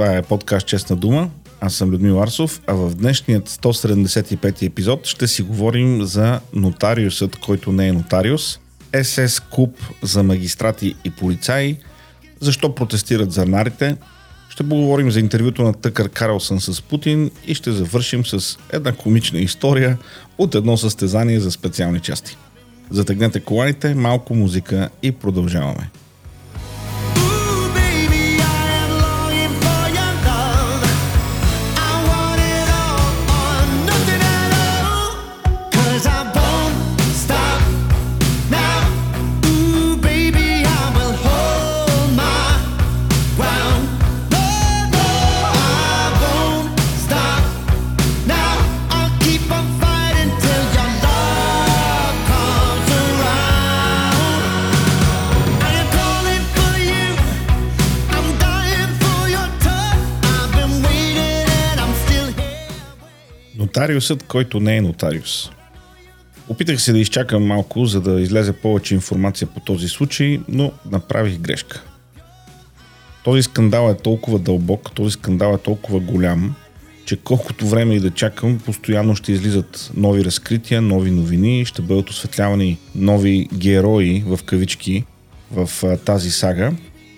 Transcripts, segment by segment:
Това е подкаст Честна дума. Аз съм Людмил Арсов, а в днешният 175 епизод ще си говорим за нотариусът, който не е нотариус, СС Куб за магистрати и полицаи, защо протестират зърнарите, ще поговорим за интервюто на Тъкър Карлсън с Путин и ще завършим с една комична история от едно състезание за специални части. Затегнете коланите, малко музика и продължаваме. Нотариусът, който не е нотариус. Опитах се да изчакам малко, за да излезе повече информация по този случай, но направих грешка. Този скандал е толкова дълбок, този скандал е толкова голям, че колкото време и да чакам, постоянно ще излизат нови разкрития, нови новини, ще бъдат осветлявани нови герои в кавички в тази сага.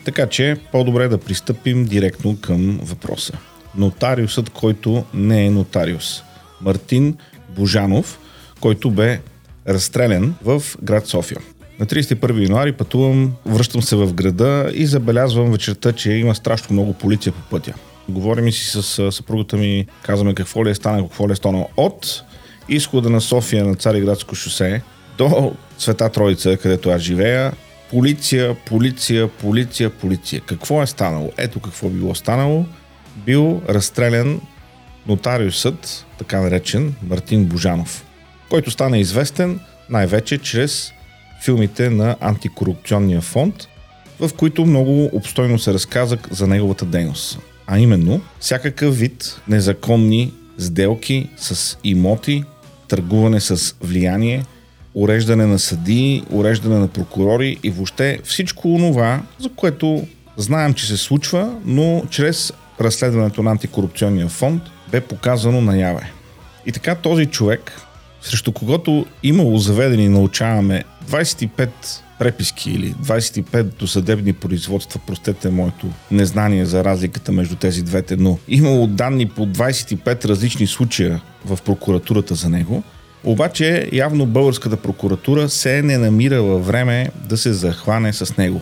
Така че по-добре да пристъпим директно към въпроса. Нотариусът, който не е нотариус – Мартин Божанов, който бе разстрелян в град София. На 31 януари пътувам, връщам се в града и забелязвам вечерта, че има страшно много полиция по пътя. Говорим си с съпругата ми, казваме какво ли е станало, какво ли е станало от изхода на София на Цариградско шосе до Света Троица, където аз живея. Полиция, полиция, полиция, полиция. Какво е станало? Ето какво било станало. Бил разстрелян нотариусът, така наречен Мартин Божанов, който стана известен най-вече чрез филмите на антикорупционния фонд, в които много обстойно се разказа за неговата дейност. А именно, всякакъв вид незаконни сделки с имоти, търгуване с влияние, уреждане на съдии, уреждане на прокурори и въобще всичко онова, за което знаем, че се случва, но чрез разследването на антикорупционния фонд бе показано наяве. И така този човек, срещу когото имало заведени, научаваме 25 преписки или 25 досъдебни производства, простете моето незнание за разликата между тези двете, но имало данни по 25 различни случая в прокуратурата за него, обаче явно българската прокуратура се не намира във време да се захване с него.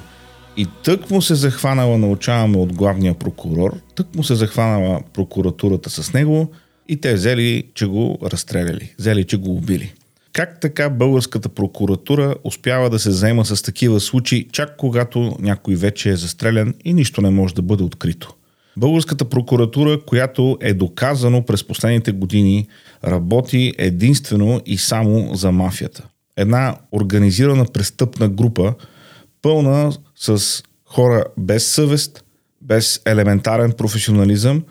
И тък му се захванала, научаваме от главния прокурор, тък му се захванала прокуратурата с него и те взели, че го разстреляли, взели, че го убили. Как така българската прокуратура успява да се заема с такива случаи, чак когато някой вече е застрелян и нищо не може да бъде открито? Българската прокуратура, която е доказано през последните години, работи единствено и само за мафията. Една организирана престъпна група, пълна с хора без съвест, без елементарен професионализъм,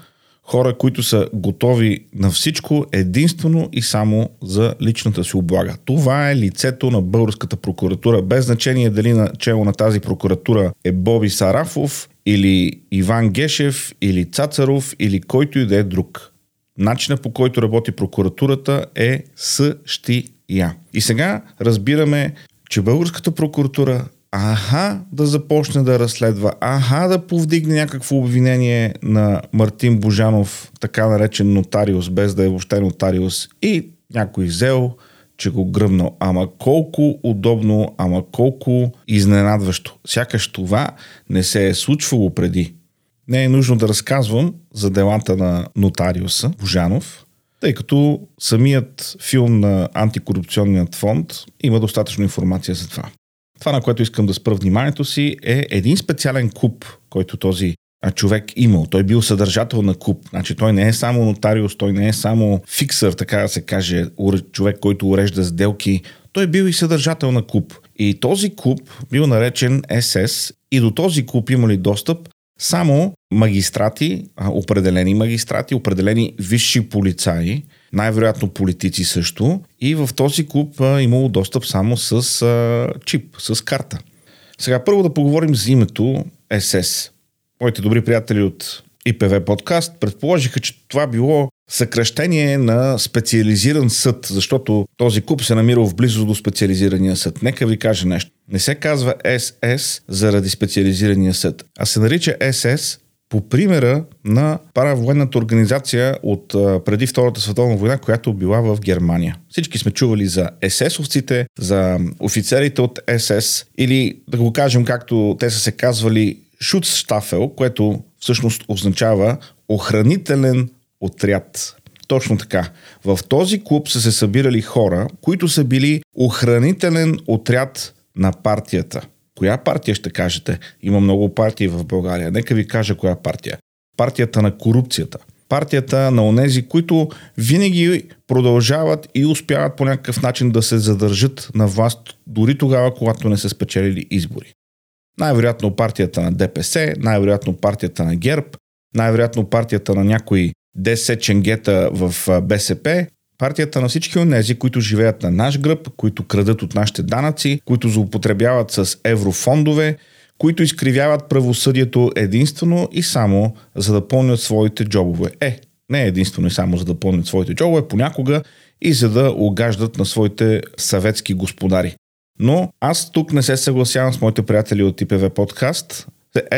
хора, които са готови на всичко единствено и само за личната си облага. Това е лицето на българската прокуратура, без значение дали на чело на тази прокуратура е Боби Сарафов или Иван Гешев или Цацаров или който и да е друг. Начинът по който работи прокуратурата е същия. И сега разбираме, че българската прокуратура аха да започне да разследва, аха да повдигне някакво обвинение на Мартин Божанов, така наречен нотариус, без да е въобще нотариус и някой взел, че го гръмнал. Ама колко удобно, ама колко изненадващо. Сякаш това не се е случвало преди. Не е нужно да разказвам за делата на нотариуса Божанов, тъй като самият филм на антикорупционният фонд има достатъчно информация за това. Това, на което искам да спра вниманието си, е един специален куп, който този човек имал. Той бил съдържател на куп. Значи той не е само нотариус, той не е само фиксър, така да се каже, човек, който урежда сделки. Той бил и съдържател на куп. И този куп бил наречен СС и до този куп имали достъп само магистрати, определени магистрати, определени висши полицаи, най-вероятно политици също. И в този клуб а, имало достъп само с а, чип, с карта. Сега първо да поговорим за името СС. моите добри приятели от ИПВ подкаст предположиха, че това било съкръщение на специализиран съд, защото този куп се намира в близост до специализирания съд. Нека ви кажа нещо. Не се казва СС заради специализирания съд, а се нарича СС по примера на паравоенната организация от преди Втората световна война, която била в Германия. Всички сме чували за СС-овците, за офицерите от СС или да го кажем както те са се казвали Шуцштафел, което всъщност означава охранителен отряд. Точно така. В този клуб са се събирали хора, които са били охранителен отряд на партията. Коя партия ще кажете? Има много партии в България. Нека ви кажа коя партия. Партията на корупцията. Партията на онези, които винаги продължават и успяват по някакъв начин да се задържат на власт, дори тогава, когато не са спечелили избори. Най-вероятно партията на ДПС, най-вероятно партията на ГЕРБ, най-вероятно партията на някои 10 ченгета в БСП, партията на всички от тези, които живеят на наш гръб, които крадат от нашите данъци, които злоупотребяват с еврофондове, които изкривяват правосъдието единствено и само за да пълнят своите джобове. Е, не единствено и само за да пълнят своите джобове, понякога и за да огаждат на своите съветски господари. Но аз тук не се съгласявам с моите приятели от ИПВ подкаст.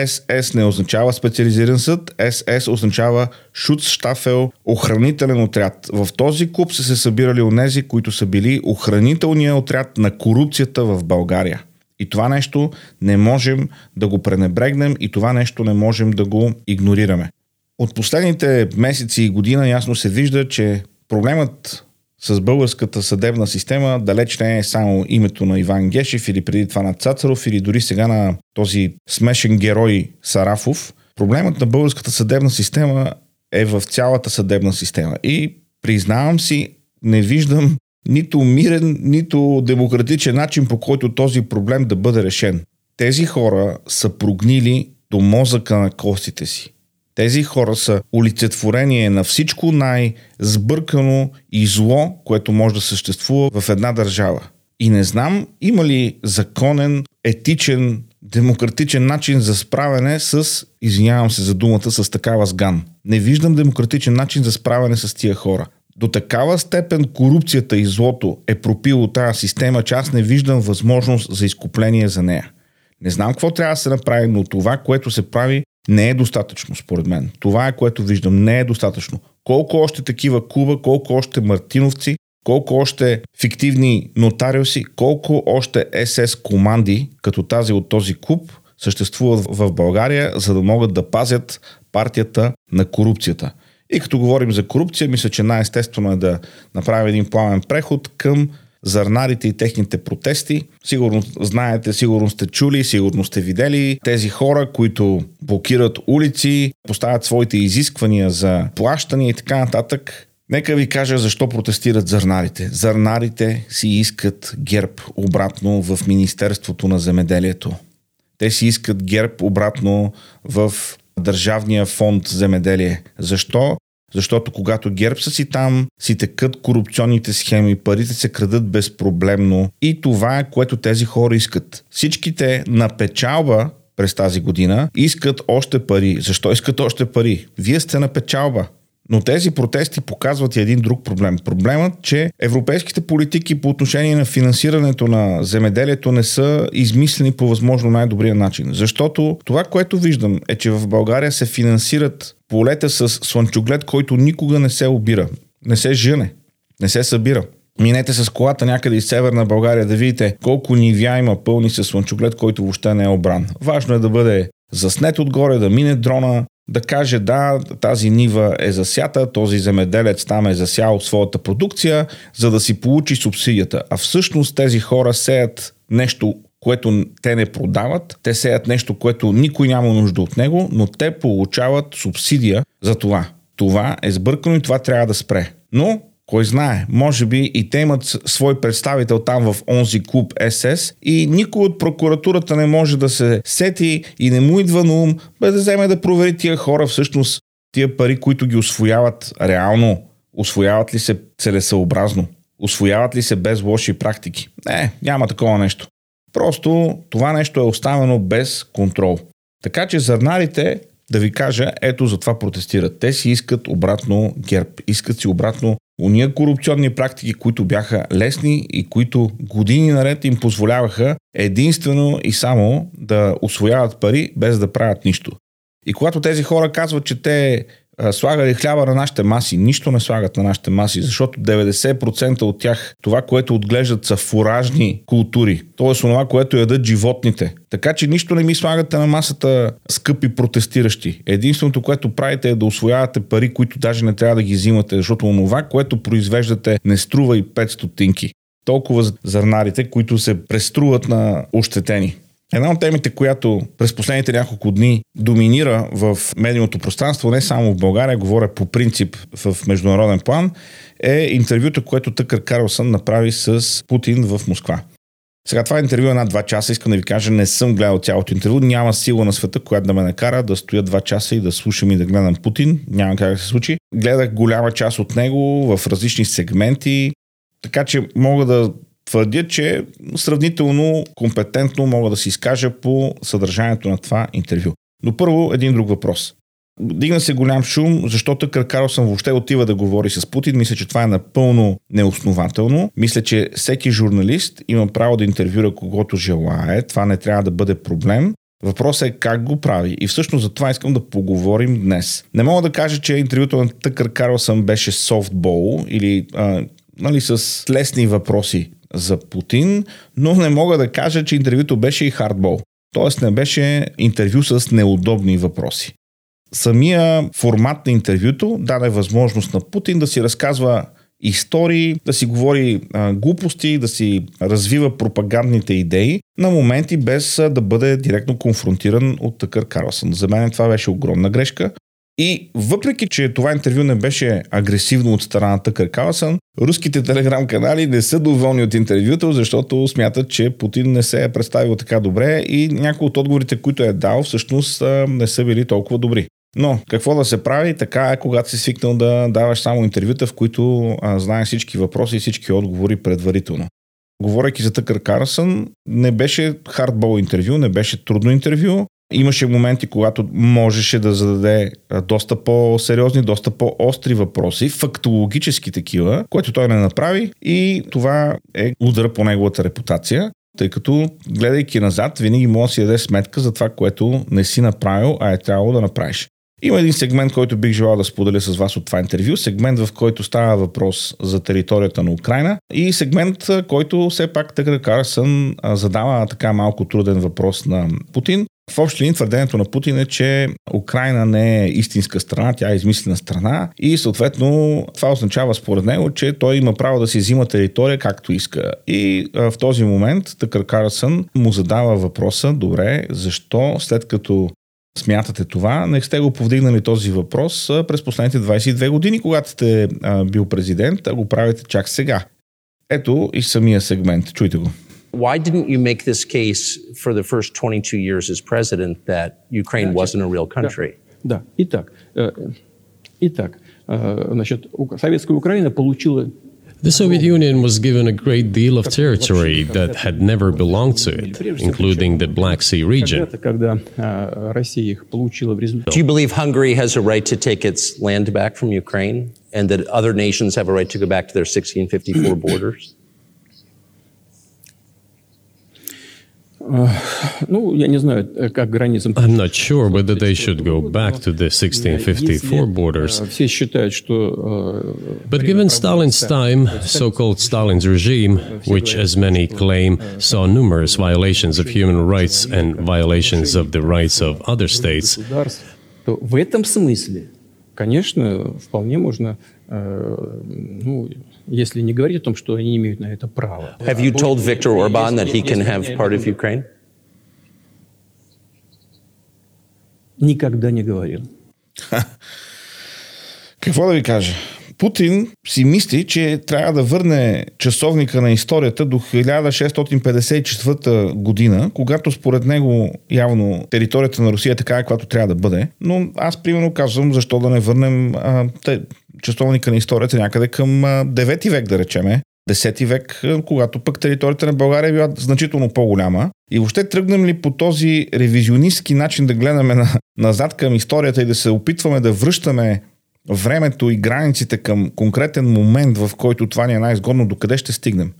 СС не означава специализиран съд, СС означава Шуцштафел, охранителен отряд. В този клуб са се събирали онези, които са били охранителния отряд на корупцията в България. И това нещо не можем да го пренебрегнем и това нещо не можем да го игнорираме. От последните месеци и година ясно се вижда, че проблемът с българската съдебна система далеч не е само името на Иван Гешев или преди това на Цацаров или дори сега на този смешен герой Сарафов. Проблемът на българската съдебна система е в цялата съдебна система. И признавам си, не виждам нито мирен, нито демократичен начин по който този проблем да бъде решен. Тези хора са прогнили до мозъка на костите си. Тези хора са олицетворение на всичко най-сбъркано и зло, което може да съществува в една държава. И не знам има ли законен, етичен, демократичен начин за справяне с, извинявам се за думата, с такава сган. Не виждам демократичен начин за справяне с тия хора. До такава степен корупцията и злото е пропило тази система, че аз не виждам възможност за изкупление за нея. Не знам какво трябва да се направи, но това, което се прави, не е достатъчно, според мен. Това е което виждам. Не е достатъчно. Колко още такива Куба, колко още Мартиновци, колко още фиктивни нотариуси, колко още СС команди, като тази от този клуб, съществуват в България, за да могат да пазят партията на корупцията. И като говорим за корупция, мисля, че най-естествено е да направим един плавен преход към зърнарите и техните протести. Сигурно знаете, сигурно сте чули, сигурно сте видели тези хора, които блокират улици, поставят своите изисквания за плащане и така нататък. Нека ви кажа защо протестират зърнарите. Зърнарите си искат герб обратно в Министерството на земеделието. Те си искат герб обратно в Държавния фонд земеделие. Защо? Защото когато ГЕРБ са си там, си текат корупционните схеми, парите се крадат безпроблемно и това е което тези хора искат. Всичките на печалба през тази година искат още пари. Защо искат още пари? Вие сте на печалба. Но тези протести показват и един друг проблем. Проблемът, че европейските политики по отношение на финансирането на земеделието не са измислени по възможно най-добрия начин. Защото това, което виждам е, че в България се финансират полета с слънчоглед, който никога не се обира, не се жъне, не се събира. Минете с колата някъде из северна България да видите колко нивя има пълни с слънчоглед, който въобще не е обран. Важно е да бъде заснет отгоре, да мине дрона, да каже да, тази нива е засята, този земеделец там е засял своята продукция, за да си получи субсидията. А всъщност тези хора сеят нещо, което те не продават, те сеят нещо, което никой няма нужда от него, но те получават субсидия за това. Това е сбъркано и това трябва да спре. Но кой знае, може би и те имат свой представител там в онзи клуб СС и никой от прокуратурата не може да се сети и не му идва на ум, бе да вземе да провери тия хора всъщност тия пари, които ги освояват реално, освояват ли се целесъобразно, освояват ли се без лоши практики. Не, няма такова нещо. Просто това нещо е оставено без контрол. Така че зърнарите да ви кажа, ето за това протестират. Те си искат обратно ГЕРБ, искат си обратно уния корупционни практики, които бяха лесни и които години наред им позволяваха единствено и само да освояват пари без да правят нищо. И когато тези хора казват, че те слагали хляба на нашите маси. Нищо не слагат на нашите маси, защото 90% от тях, това, което отглеждат са фуражни култури, т.е. това, което ядат животните. Така че нищо не ми слагате на масата, скъпи протестиращи. Единственото, което правите е да освоявате пари, които даже не трябва да ги взимате, защото това, което произвеждате, не струва и 5 стотинки. Толкова зърнарите, които се преструват на ощетени. Една от темите, която през последните няколко дни доминира в медийното пространство, не само в България, говоря по принцип в международен план, е интервюто, което Тъкър Карлсън направи с Путин в Москва. Сега това интервю е над два часа. Искам да ви кажа, не съм гледал цялото интервю. Няма сила на света, която да ме накара да стоя два часа и да слушам и да гледам Путин. Няма как да се случи. Гледах голяма част от него в различни сегменти, така че мога да твърдя, че сравнително компетентно мога да си изкажа по съдържанието на това интервю. Но първо един друг въпрос. Дигна се голям шум, защото Тъкър Карлсън въобще отива да говори с Путин. Мисля, че това е напълно неоснователно. Мисля, че всеки журналист има право да интервюра когото желае. Това не трябва да бъде проблем. Въпросът е как го прави. И всъщност за това искам да поговорим днес. Не мога да кажа, че интервюто на Тъкър Карлсън беше софтбол или а, нали, с лесни въпроси за Путин, но не мога да кажа, че интервюто беше и хардбол. Тоест не беше интервю с неудобни въпроси. Самия формат на интервюто даде възможност на Путин да си разказва истории, да си говори а, глупости, да си развива пропагандните идеи на моменти без а, да бъде директно конфронтиран от Тъкър Карлсън. За мен това беше огромна грешка. И въпреки, че това интервю не беше агресивно от страна на Тъкър Каласън, руските телеграм-канали не са доволни от интервюто, защото смятат, че Путин не се е представил така добре и някои от отговорите, които е дал, всъщност не са били толкова добри. Но какво да се прави, така е, когато си свикнал да даваш само интервюта, в които знаеш всички въпроси и всички отговори предварително. Говорейки за Тъкър Карасън, не беше хардбол интервю, не беше трудно интервю, Имаше моменти, когато можеше да зададе доста по-сериозни, доста по-остри въпроси, фактологически такива, което той не направи и това е удар по неговата репутация, тъй като гледайки назад, винаги може да си даде сметка за това, което не си направил, а е трябвало да направиш. Има един сегмент, който бих желал да споделя с вас от това интервю. Сегмент, в който става въпрос за територията на Украина и сегмент, който все пак така Карсън задава така малко труден въпрос на Путин в общи линии твърдението на Путин е, че Украина не е истинска страна, тя е измислена страна и съответно това означава според него, че той има право да си взима територия както иска. И в този момент Тъкър Карасън му задава въпроса, добре, защо след като смятате това, не сте го повдигнали този въпрос през последните 22 години, когато сте бил президент, а го правите чак сега. Ето и самия сегмент. Чуйте го. Why didn't you make this case for the first 22 years as president that Ukraine wasn't a real country? Да, да. Итак, э, итак, э, значит, советская Украина получила The Soviet Union was given a great deal of territory that had never belonged to it, including the Black Sea region. Do you believe Hungary has a right to take its land back from Ukraine and that other nations have a right to go back to their 1654 borders? I'm not sure whether they should go back to the 1654 borders. But given Stalin's time, so called Stalin's regime, which as many claim saw numerous violations of human rights and violations of the rights of other states, можно ну, если не говорить о том, что они имеют на это право. Have you told Viktor Orban that he can have part of Ukraine? Никогда не говорил. Какво да ви кажа? Путин си мисли, че трябва да върне часовника на историята до 1654 година, когато според него явно територията на Русия е така, каквато трябва да бъде. Но аз примерно казвам, защо да не върнем а, те, часовника на историята някъде към а, 9 век, да речеме, 10 век, когато пък територията на България е била значително по-голяма. И въобще тръгнем ли по този ревизионистски начин да гледаме на, назад към историята и да се опитваме да връщаме времето и границите към конкретен момент, в който това ни е най-изгодно, докъде ще стигнем?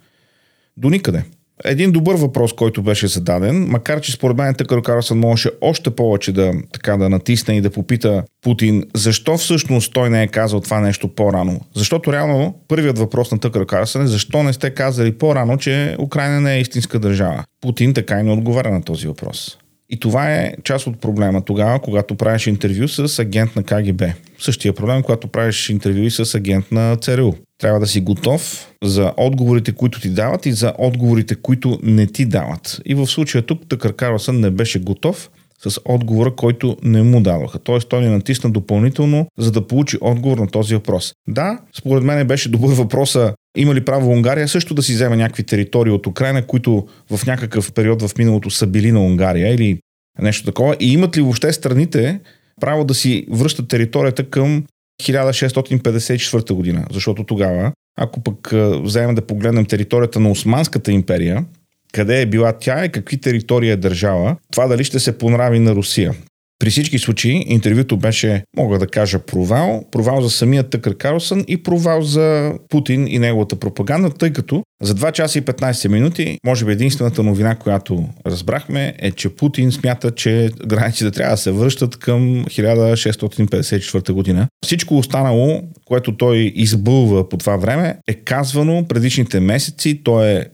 До никъде. Един добър въпрос, който беше зададен, макар че според мен Тъкър Карлсън можеше още повече да, така, да натисне и да попита Путин, защо всъщност той не е казал това нещо по-рано. Защото реално първият въпрос на Тъкър Карлсън е защо не сте казали по-рано, че Украина не е истинска държава. Путин така и не отговаря на този въпрос. И това е част от проблема тогава, когато правиш интервю с агент на КГБ. Същия проблем, когато правиш интервю и с агент на ЦРУ. Трябва да си готов за отговорите, които ти дават и за отговорите, които не ти дават. И в случая тук Тъкър Карлсън не беше готов с отговора, който не му дадоха. Тоест той ни натисна допълнително, за да получи отговор на този въпрос. Да, според мен беше добър въпроса има ли право Унгария също да си вземе някакви територии от Украина, които в някакъв период в миналото са били на Унгария или нещо такова? И имат ли въобще страните право да си връщат територията към 1654 година? Защото тогава, ако пък вземем да погледнем територията на Османската империя, къде е била тя и какви територии е държава, това дали ще се понрави на Русия. При всички случаи интервюто беше, мога да кажа, провал. Провал за самия Тъкър Карлсън и провал за Путин и неговата пропаганда, тъй като за 2 часа и 15 минути, може би единствената новина, която разбрахме, е, че Путин смята, че границите трябва да се връщат към 1654 година. Всичко останало, което той избълва по това време, е казвано предишните месеци. То е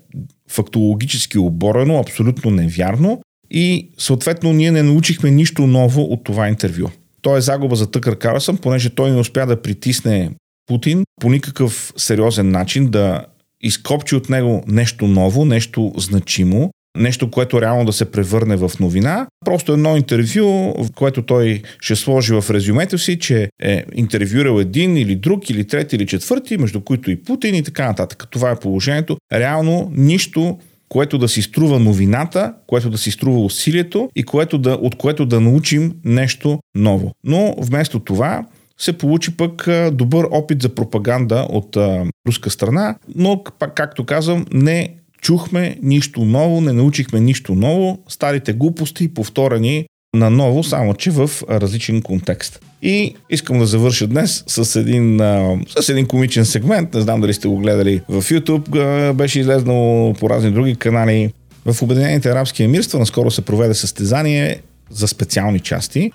фактологически оборено, абсолютно невярно и съответно ние не научихме нищо ново от това интервю. То е загуба за Тъкър Карлсън, понеже той не успя да притисне Путин по никакъв сериозен начин да изкопчи от него нещо ново, нещо значимо, нещо, което реално да се превърне в новина. Просто едно интервю, в което той ще сложи в резюмето си, че е интервюрал един или друг, или трети, или четвърти, между които и Путин и така нататък. Това е положението. Реално нищо което да си струва новината, което да си струва усилието и което да, от което да научим нещо ново. Но вместо това се получи пък добър опит за пропаганда от а, руска страна, но пак, както казвам, не чухме нищо ново, не научихме нищо ново, старите глупости повторени наново, само че в различен контекст. И искам да завърша днес с един, а, с един комичен сегмент. Не знам дали сте го гледали в YouTube. А, беше излезнал по разни други канали. В Обединените арабски емирства наскоро се проведе състезание за специални части.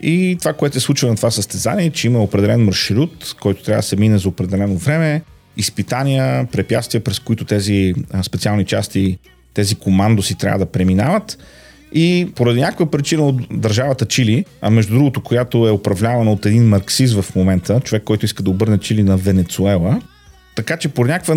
И това, което се случва на това състезание, е, че има определен маршрут, който трябва да се мине за определено време, изпитания, препятствия, през които тези специални части, тези командоси трябва да преминават. И поради някаква причина от държавата Чили, а между другото, която е управлявана от един марксист в момента, човек, който иска да обърне Чили на Венецуела, така че по някаква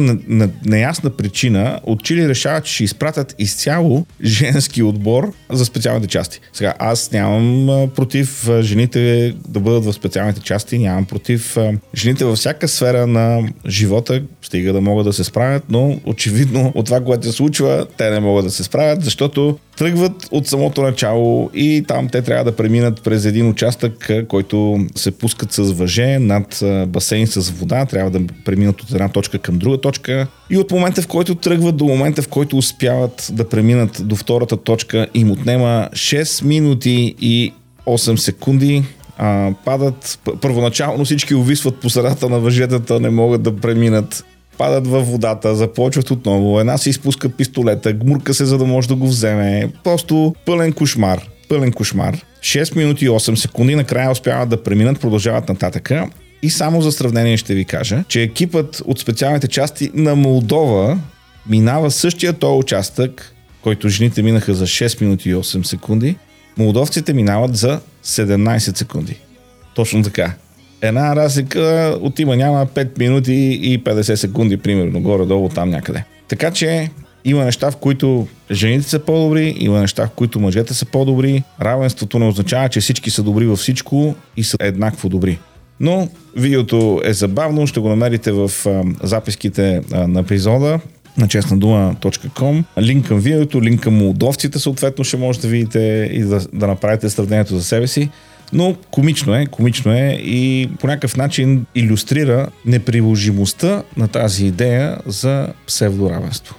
неясна причина от Чили решават, че ще изпратят изцяло женски отбор за специалните части. Сега аз нямам против жените да бъдат в специалните части, нямам против жените във всяка сфера на живота, стига да могат да се справят, но очевидно от това, което се случва, те не могат да се справят, защото тръгват от самото начало и там те трябва да преминат през един участък, който се пускат с въже над басейн с вода, трябва да преминат от една точка към друга точка и от момента в който тръгват до момента в който успяват да преминат до втората точка им отнема 6 минути и 8 секунди а, падат. Първоначално всички увисват по средата на въжетата, не могат да преминат падат във водата, започват отново, една си изпуска пистолета, гмурка се, за да може да го вземе. Просто пълен кошмар. Пълен кошмар. 6 минути и 8 секунди накрая успяват да преминат, продължават нататъка. И само за сравнение ще ви кажа, че екипът от специалните части на Молдова минава същия този участък, който жените минаха за 6 минути и 8 секунди. Молдовците минават за 17 секунди. Точно така една разлика от има няма 5 минути и 50 секунди, примерно, горе-долу там някъде. Така че има неща, в които жените са по-добри, има неща, в които мъжете са по-добри. Равенството не означава, че всички са добри във всичко и са еднакво добри. Но видеото е забавно, ще го намерите в а, записките а, на епизода на честнадума.com. Линк към видеото, линк към молдовците съответно ще можете да видите и да, да направите сравнението за себе си. Но комично е, комично е и по някакъв начин иллюстрира неприложимостта на тази идея за псевдоравенство.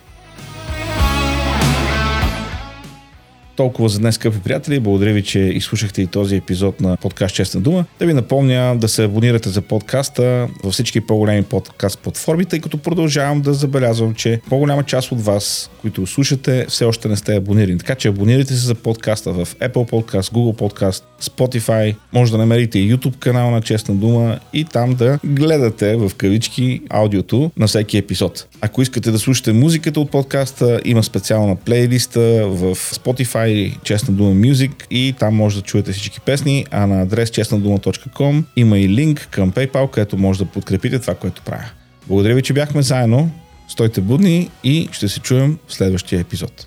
Толкова за днес, скъпи приятели. Благодаря ви, че изслушахте и този епизод на подкаст Честна дума. Да ви напомня да се абонирате за подкаста във всички по-големи подкаст платформи, тъй като продължавам да забелязвам, че по-голяма част от вас, които слушате, все още не сте абонирани. Така че абонирайте се за подкаста в Apple Podcast, Google Podcast, Spotify. Може да намерите и YouTube канал на Честна дума и там да гледате в кавички аудиото на всеки епизод. Ако искате да слушате музиката от подкаста, има специална плейлиста в Spotify Честна дума Music и там може да чуете всички песни, а на адрес честнадума.com има и линк към PayPal, където може да подкрепите това, което правя. Благодаря ви, че бяхме заедно. Стойте будни и ще се чуем в следващия епизод.